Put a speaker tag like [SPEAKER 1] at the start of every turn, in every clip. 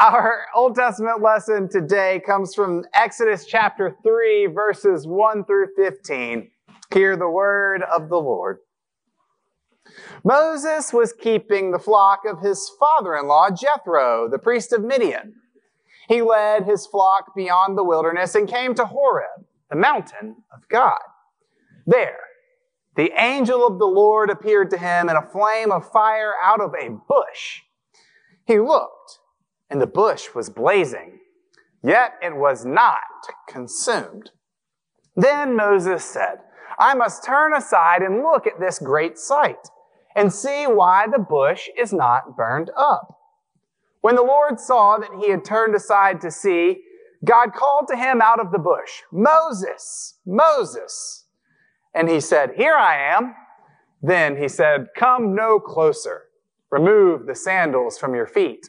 [SPEAKER 1] Our Old Testament lesson today comes from Exodus chapter 3, verses 1 through 15. Hear the word of the Lord. Moses was keeping the flock of his father in law, Jethro, the priest of Midian. He led his flock beyond the wilderness and came to Horeb, the mountain of God. There, the angel of the Lord appeared to him in a flame of fire out of a bush. He looked, and the bush was blazing, yet it was not consumed. Then Moses said, I must turn aside and look at this great sight and see why the bush is not burned up. When the Lord saw that he had turned aside to see, God called to him out of the bush, Moses, Moses. And he said, Here I am. Then he said, Come no closer. Remove the sandals from your feet,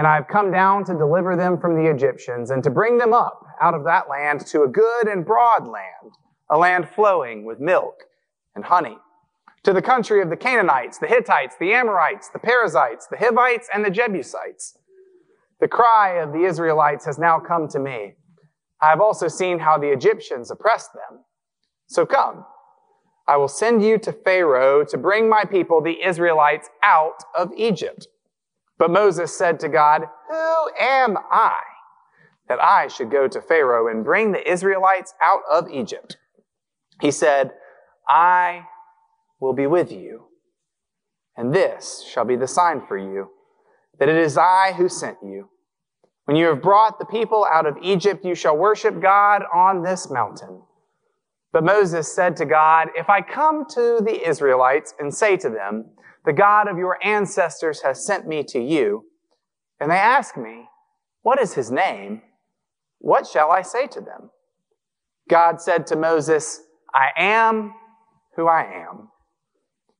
[SPEAKER 1] And I have come down to deliver them from the Egyptians and to bring them up out of that land to a good and broad land, a land flowing with milk and honey to the country of the Canaanites, the Hittites, the Amorites, the Perizzites, the Hivites, and the Jebusites. The cry of the Israelites has now come to me. I have also seen how the Egyptians oppressed them. So come, I will send you to Pharaoh to bring my people, the Israelites, out of Egypt. But Moses said to God, Who am I that I should go to Pharaoh and bring the Israelites out of Egypt? He said, I will be with you. And this shall be the sign for you, that it is I who sent you. When you have brought the people out of Egypt, you shall worship God on this mountain. But Moses said to God, If I come to the Israelites and say to them, The God of your ancestors has sent me to you, and they ask me, What is his name? What shall I say to them? God said to Moses, I am who I am.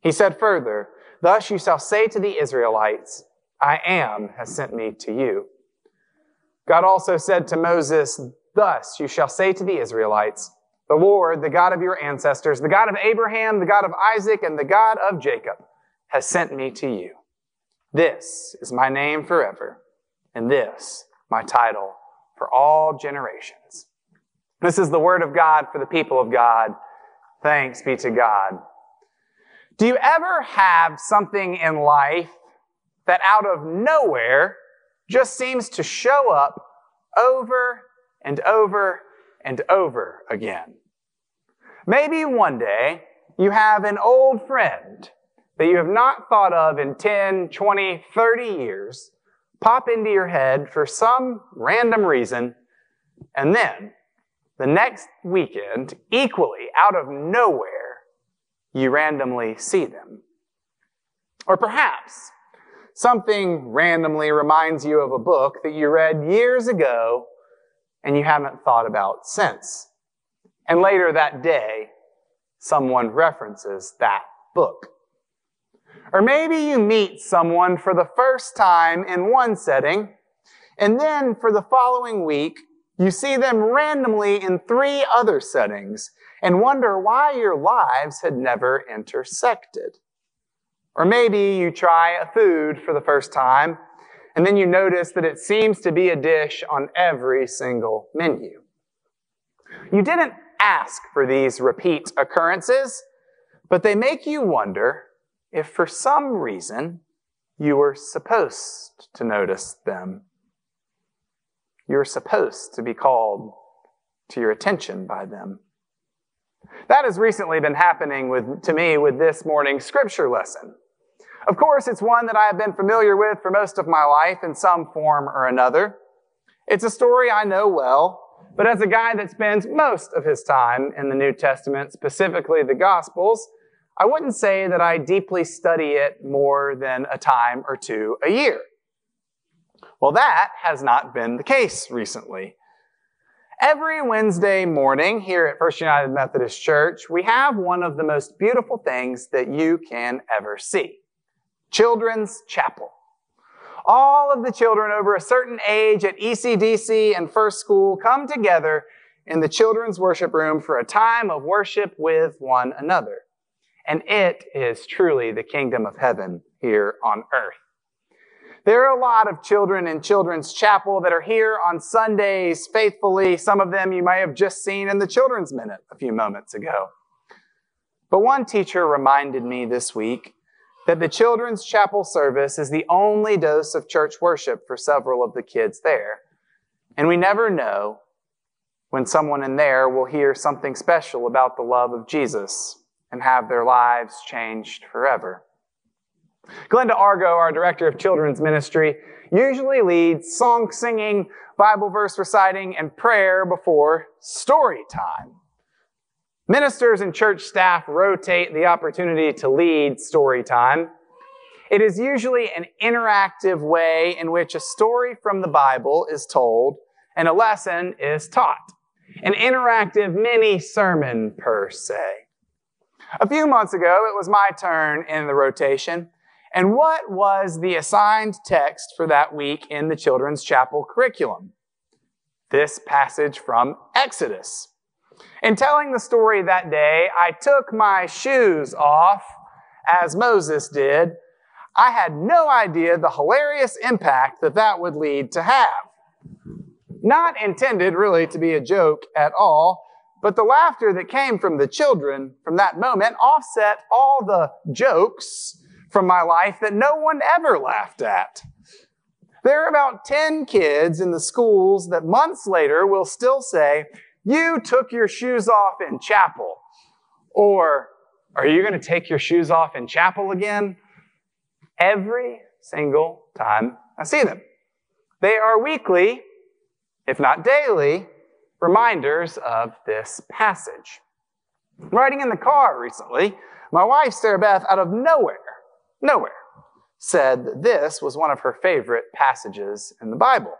[SPEAKER 1] He said further, Thus you shall say to the Israelites, I am has sent me to you. God also said to Moses, Thus you shall say to the Israelites, The Lord, the God of your ancestors, the God of Abraham, the God of Isaac, and the God of Jacob, has sent me to you. This is my name forever, and this my title for all generations. This is the word of God for the people of God. Thanks be to God. Do you ever have something in life that out of nowhere just seems to show up over and over and over again? Maybe one day you have an old friend that you have not thought of in 10, 20, 30 years pop into your head for some random reason, and then the next weekend, equally out of nowhere, you randomly see them. Or perhaps something randomly reminds you of a book that you read years ago and you haven't thought about since. And later that day, someone references that book. Or maybe you meet someone for the first time in one setting, and then for the following week, you see them randomly in three other settings, and wonder why your lives had never intersected. Or maybe you try a food for the first time, and then you notice that it seems to be a dish on every single menu. You didn't ask for these repeat occurrences, but they make you wonder if for some reason you were supposed to notice them. You were supposed to be called to your attention by them. That has recently been happening with, to me with this morning's scripture lesson. Of course, it's one that I have been familiar with for most of my life in some form or another. It's a story I know well, but as a guy that spends most of his time in the New Testament, specifically the Gospels, I wouldn't say that I deeply study it more than a time or two a year. Well, that has not been the case recently. Every Wednesday morning here at First United Methodist Church, we have one of the most beautiful things that you can ever see. Children's Chapel. All of the children over a certain age at ECDC and First School come together in the children's worship room for a time of worship with one another. And it is truly the kingdom of heaven here on earth. There are a lot of children in Children's Chapel that are here on Sundays faithfully. Some of them you may have just seen in the Children's Minute a few moments ago. But one teacher reminded me this week that the Children's Chapel service is the only dose of church worship for several of the kids there. And we never know when someone in there will hear something special about the love of Jesus and have their lives changed forever. Glenda Argo, our director of children's ministry, usually leads song singing, Bible verse reciting, and prayer before story time. Ministers and church staff rotate the opportunity to lead story time. It is usually an interactive way in which a story from the Bible is told and a lesson is taught. An interactive mini sermon, per se. A few months ago, it was my turn in the rotation. And what was the assigned text for that week in the Children's Chapel curriculum? This passage from Exodus. In telling the story that day, I took my shoes off, as Moses did. I had no idea the hilarious impact that that would lead to have. Not intended really to be a joke at all, but the laughter that came from the children from that moment offset all the jokes from my life that no one ever laughed at. There are about 10 kids in the schools that months later will still say, You took your shoes off in chapel. Or, Are you going to take your shoes off in chapel again? Every single time I see them. They are weekly, if not daily, reminders of this passage. Riding in the car recently, my wife, Sarah Beth, out of nowhere, nowhere said that this was one of her favorite passages in the Bible.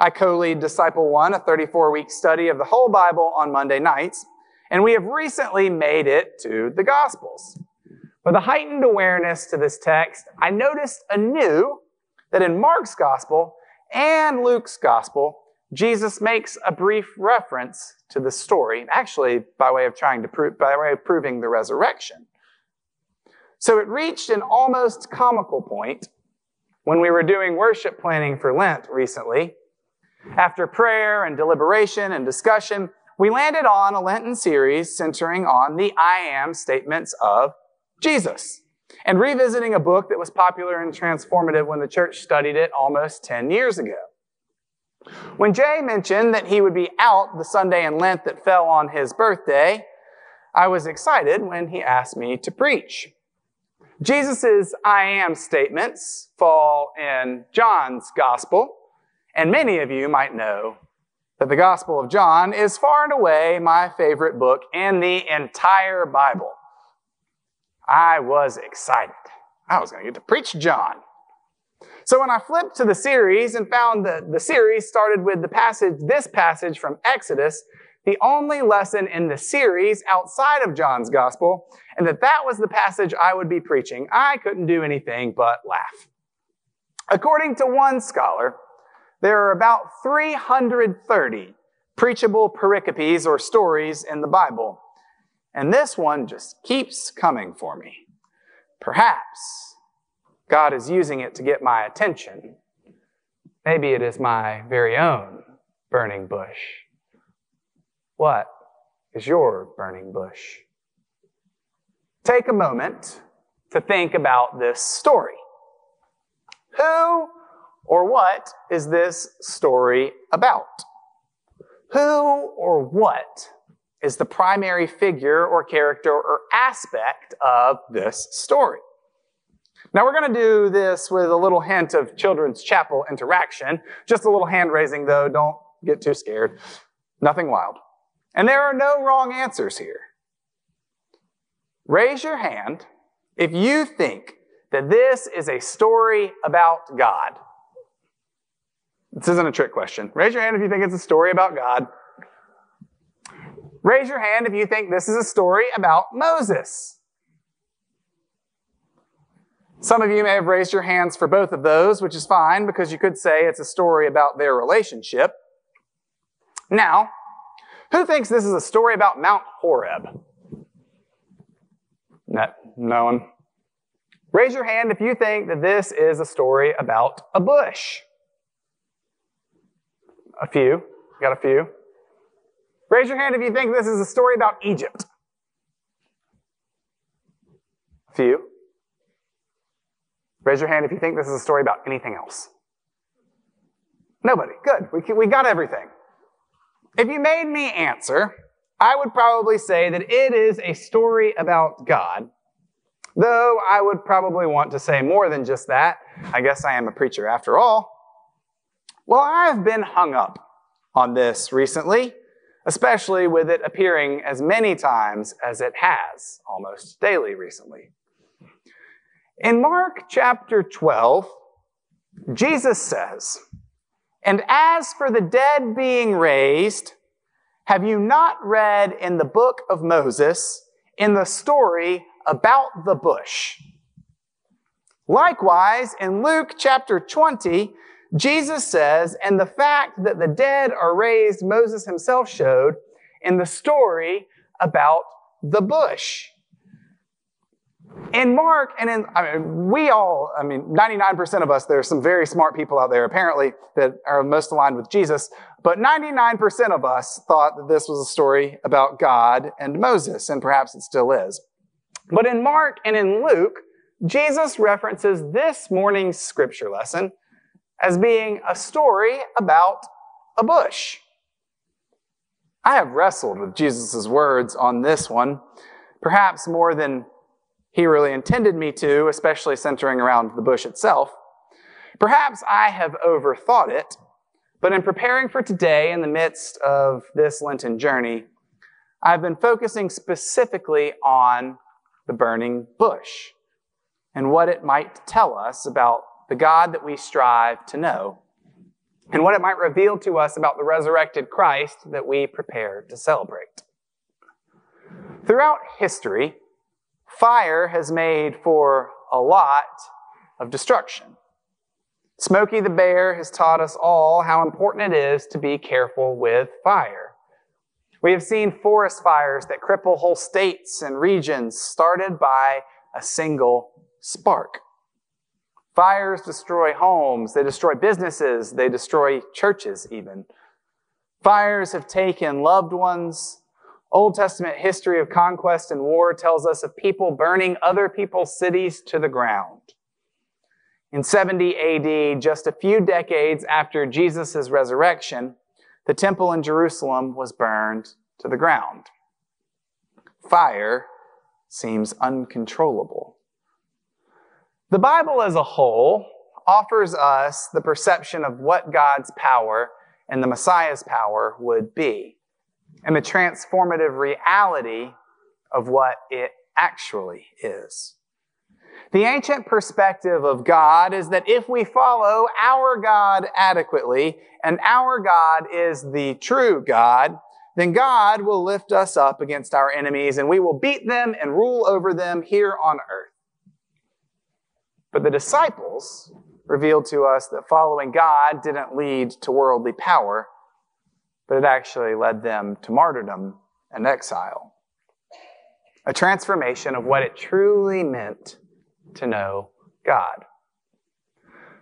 [SPEAKER 1] I co-lead Disciple One, a 34-week study of the whole Bible on Monday nights, and we have recently made it to the Gospels. With a heightened awareness to this text, I noticed anew that in Mark's Gospel and Luke's Gospel, Jesus makes a brief reference to the story, actually by way of trying to prove, by way of proving the resurrection. So it reached an almost comical point when we were doing worship planning for Lent recently. After prayer and deliberation and discussion, we landed on a Lenten series centering on the I am statements of Jesus and revisiting a book that was popular and transformative when the church studied it almost 10 years ago. When Jay mentioned that he would be out the Sunday in Lent that fell on his birthday, I was excited when he asked me to preach. Jesus' I am statements fall in John's gospel, and many of you might know that the Gospel of John is far and away my favorite book in the entire Bible. I was excited. I was going to get to preach John. So when I flipped to the series and found that the series started with the passage, this passage from Exodus, the only lesson in the series outside of John's gospel, and that that was the passage I would be preaching, I couldn't do anything but laugh. According to one scholar, there are about 330 preachable pericopes or stories in the Bible. And this one just keeps coming for me. Perhaps God is using it to get my attention. Maybe it is my very own burning bush. What is your burning bush? Take a moment to think about this story. Who or what is this story about? Who or what is the primary figure or character or aspect of this story? Now we're going to do this with a little hint of children's chapel interaction. Just a little hand raising though. Don't get too scared. Nothing wild. And there are no wrong answers here. Raise your hand if you think that this is a story about God. This isn't a trick question. Raise your hand if you think it's a story about God. Raise your hand if you think this is a story about Moses. Some of you may have raised your hands for both of those, which is fine because you could say it's a story about their relationship. Now, who thinks this is a story about Mount Horeb? No, no one. Raise your hand if you think that this is a story about a bush. A few. Got a few. Raise your hand if you think this is a story about Egypt. A few. Raise your hand if you think this is a story about anything else. Nobody. Good. We, we got everything. If you made me answer, I would probably say that it is a story about God. Though I would probably want to say more than just that. I guess I am a preacher after all. Well, I've been hung up on this recently, especially with it appearing as many times as it has almost daily recently. In Mark chapter 12, Jesus says, And as for the dead being raised, have you not read in the book of Moses, in the story about the bush? Likewise, in Luke chapter 20, Jesus says, and the fact that the dead are raised, Moses himself showed in the story about the bush. In Mark and in, I mean, we all, I mean, 99% of us, there are some very smart people out there apparently that are most aligned with Jesus, but 99% of us thought that this was a story about God and Moses, and perhaps it still is. But in Mark and in Luke, Jesus references this morning's scripture lesson as being a story about a bush. I have wrestled with Jesus' words on this one, perhaps more than he really intended me to, especially centering around the bush itself. Perhaps I have overthought it, but in preparing for today in the midst of this Lenten journey, I've been focusing specifically on the burning bush and what it might tell us about the God that we strive to know, and what it might reveal to us about the resurrected Christ that we prepare to celebrate. Throughout history, fire has made for a lot of destruction. Smokey the Bear has taught us all how important it is to be careful with fire. We have seen forest fires that cripple whole states and regions started by a single spark. Fires destroy homes, they destroy businesses, they destroy churches even. Fires have taken loved ones. Old Testament history of conquest and war tells us of people burning other people's cities to the ground. In 70 AD, just a few decades after Jesus' resurrection, the temple in Jerusalem was burned to the ground. Fire seems uncontrollable. The Bible as a whole offers us the perception of what God's power and the Messiah's power would be, and the transformative reality of what it actually is. The ancient perspective of God is that if we follow our God adequately, and our God is the true God, then God will lift us up against our enemies and we will beat them and rule over them here on earth. But the disciples revealed to us that following God didn't lead to worldly power, but it actually led them to martyrdom and exile. A transformation of what it truly meant to know God.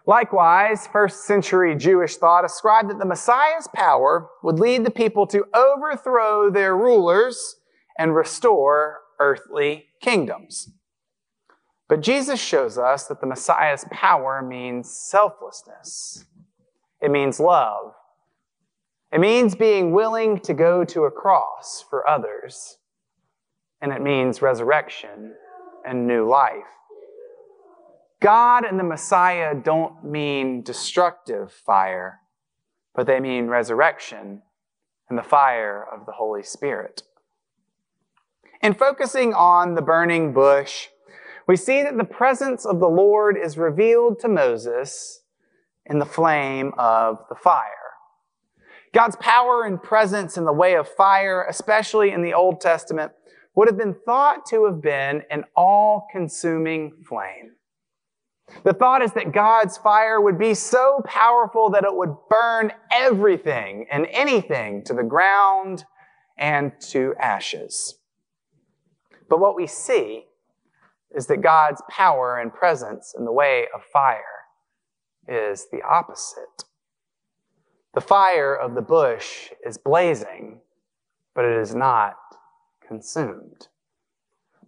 [SPEAKER 1] Likewise, first century Jewish thought ascribed that the Messiah's power would lead the people to overthrow their rulers and restore earthly kingdoms. But Jesus shows us that the Messiah's power means selflessness. It means love. It means being willing to go to a cross for others. And it means resurrection and new life. God and the Messiah don't mean destructive fire, but they mean resurrection and the fire of the Holy Spirit. In focusing on the burning bush, we see that the presence of the Lord is revealed to Moses in the flame of the fire. God's power and presence in the way of fire, especially in the Old Testament, would have been thought to have been an all consuming flame. The thought is that God's fire would be so powerful that it would burn everything and anything to the ground and to ashes. But what we see is that God's power and presence in the way of fire is the opposite. The fire of the bush is blazing, but it is not consumed.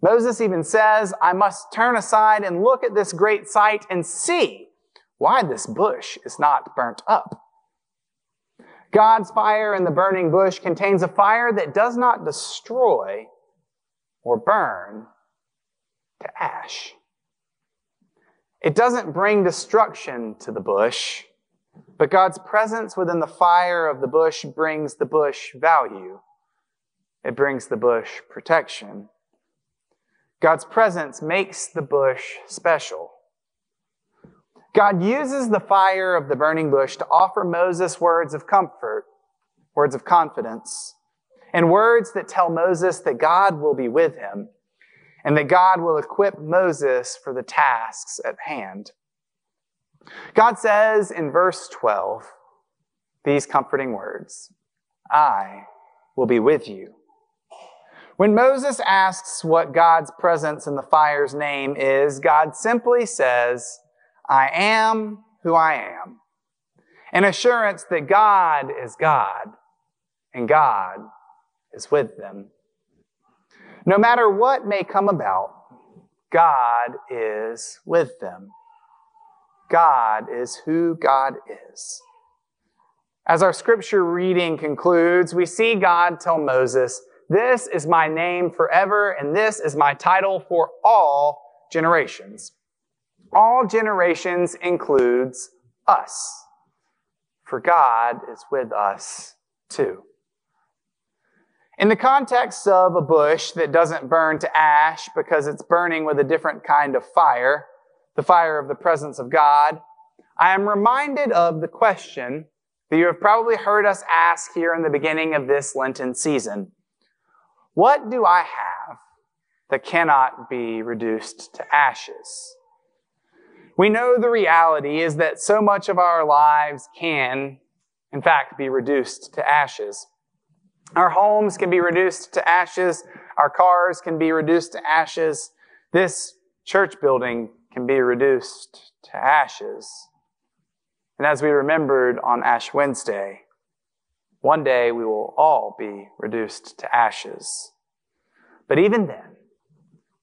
[SPEAKER 1] Moses even says, I must turn aside and look at this great sight and see why this bush is not burnt up. God's fire in the burning bush contains a fire that does not destroy or burn to ash. It doesn't bring destruction to the bush, but God's presence within the fire of the bush brings the bush value. It brings the bush protection. God's presence makes the bush special. God uses the fire of the burning bush to offer Moses words of comfort, words of confidence, and words that tell Moses that God will be with him and that God will equip Moses for the tasks at hand. God says in verse 12 these comforting words I will be with you. When Moses asks what God's presence in the fire's name is, God simply says, I am who I am. An assurance that God is God and God is with them. No matter what may come about, God is with them. God is who God is. As our scripture reading concludes, we see God tell Moses, This is my name forever, and this is my title for all generations. All generations includes us, for God is with us too. In the context of a bush that doesn't burn to ash because it's burning with a different kind of fire, the fire of the presence of God, I am reminded of the question that you have probably heard us ask here in the beginning of this Lenten season. What do I have that cannot be reduced to ashes? We know the reality is that so much of our lives can, in fact, be reduced to ashes. Our homes can be reduced to ashes. Our cars can be reduced to ashes. This church building can be reduced to ashes. And as we remembered on Ash Wednesday, one day we will all be reduced to ashes. But even then,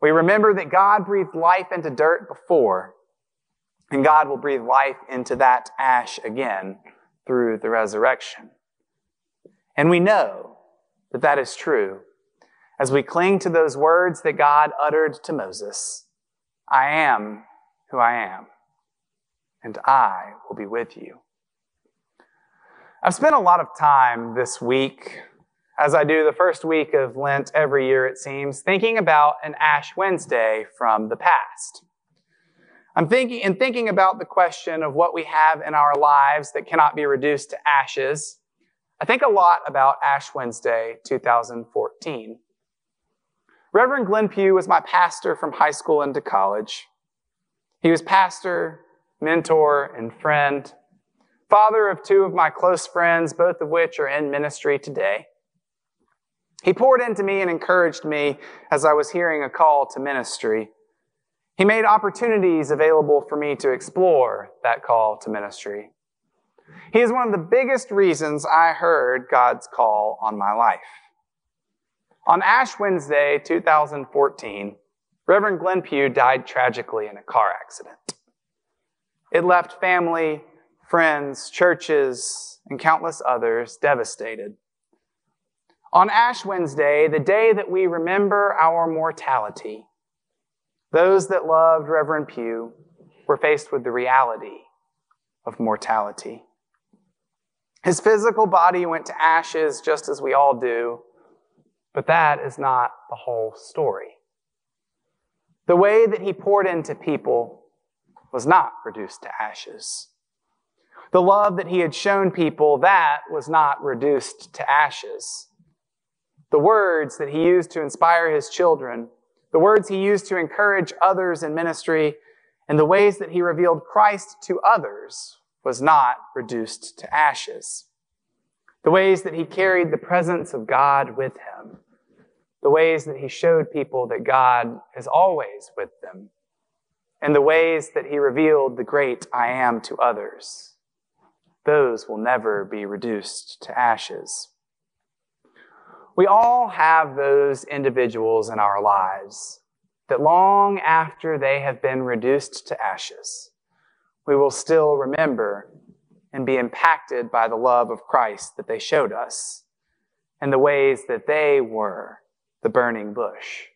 [SPEAKER 1] we remember that God breathed life into dirt before, and God will breathe life into that ash again through the resurrection. And we know that that is true as we cling to those words that God uttered to Moses I am who I am, and I will be with you. I've spent a lot of time this week, as I do the first week of Lent every year, it seems, thinking about an Ash Wednesday from the past. I'm thinking and thinking about the question of what we have in our lives that cannot be reduced to ashes I think a lot about Ash Wednesday 2014. Reverend Glenn Pugh was my pastor from high school into college. He was pastor, mentor, and friend, father of two of my close friends, both of which are in ministry today. He poured into me and encouraged me as I was hearing a call to ministry. He made opportunities available for me to explore that call to ministry. He is one of the biggest reasons I heard God's call on my life. On Ash Wednesday, 2014, Reverend Glenn Pugh died tragically in a car accident. It left family, friends, churches, and countless others devastated. On Ash Wednesday, the day that we remember our mortality, those that loved Reverend Pugh were faced with the reality of mortality. His physical body went to ashes just as we all do, but that is not the whole story. The way that he poured into people was not reduced to ashes. The love that he had shown people, that was not reduced to ashes. The words that he used to inspire his children, the words he used to encourage others in ministry, and the ways that he revealed Christ to others was not reduced to ashes. The ways that he carried the presence of God with him, the ways that he showed people that God is always with them, and the ways that he revealed the great I am to others, those will never be reduced to ashes. We all have those individuals in our lives that long after they have been reduced to ashes, we will still remember and be impacted by the love of Christ that they showed us and the ways that they were the burning bush,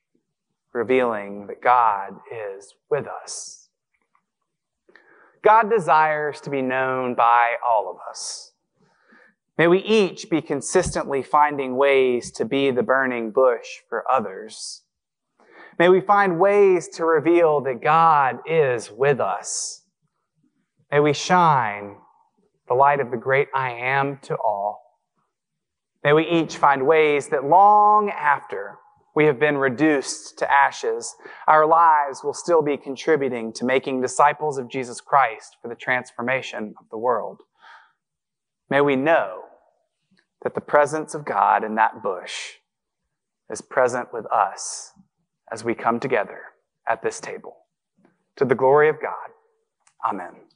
[SPEAKER 1] revealing that God is with us. God desires to be known by all of us. May we each be consistently finding ways to be the burning bush for others. May we find ways to reveal that God is with us. May we shine the light of the great I am to all. May we each find ways that long after we have been reduced to ashes, our lives will still be contributing to making disciples of Jesus Christ for the transformation of the world. May we know that the presence of God in that bush is present with us as we come together at this table. To the glory of God. Amen.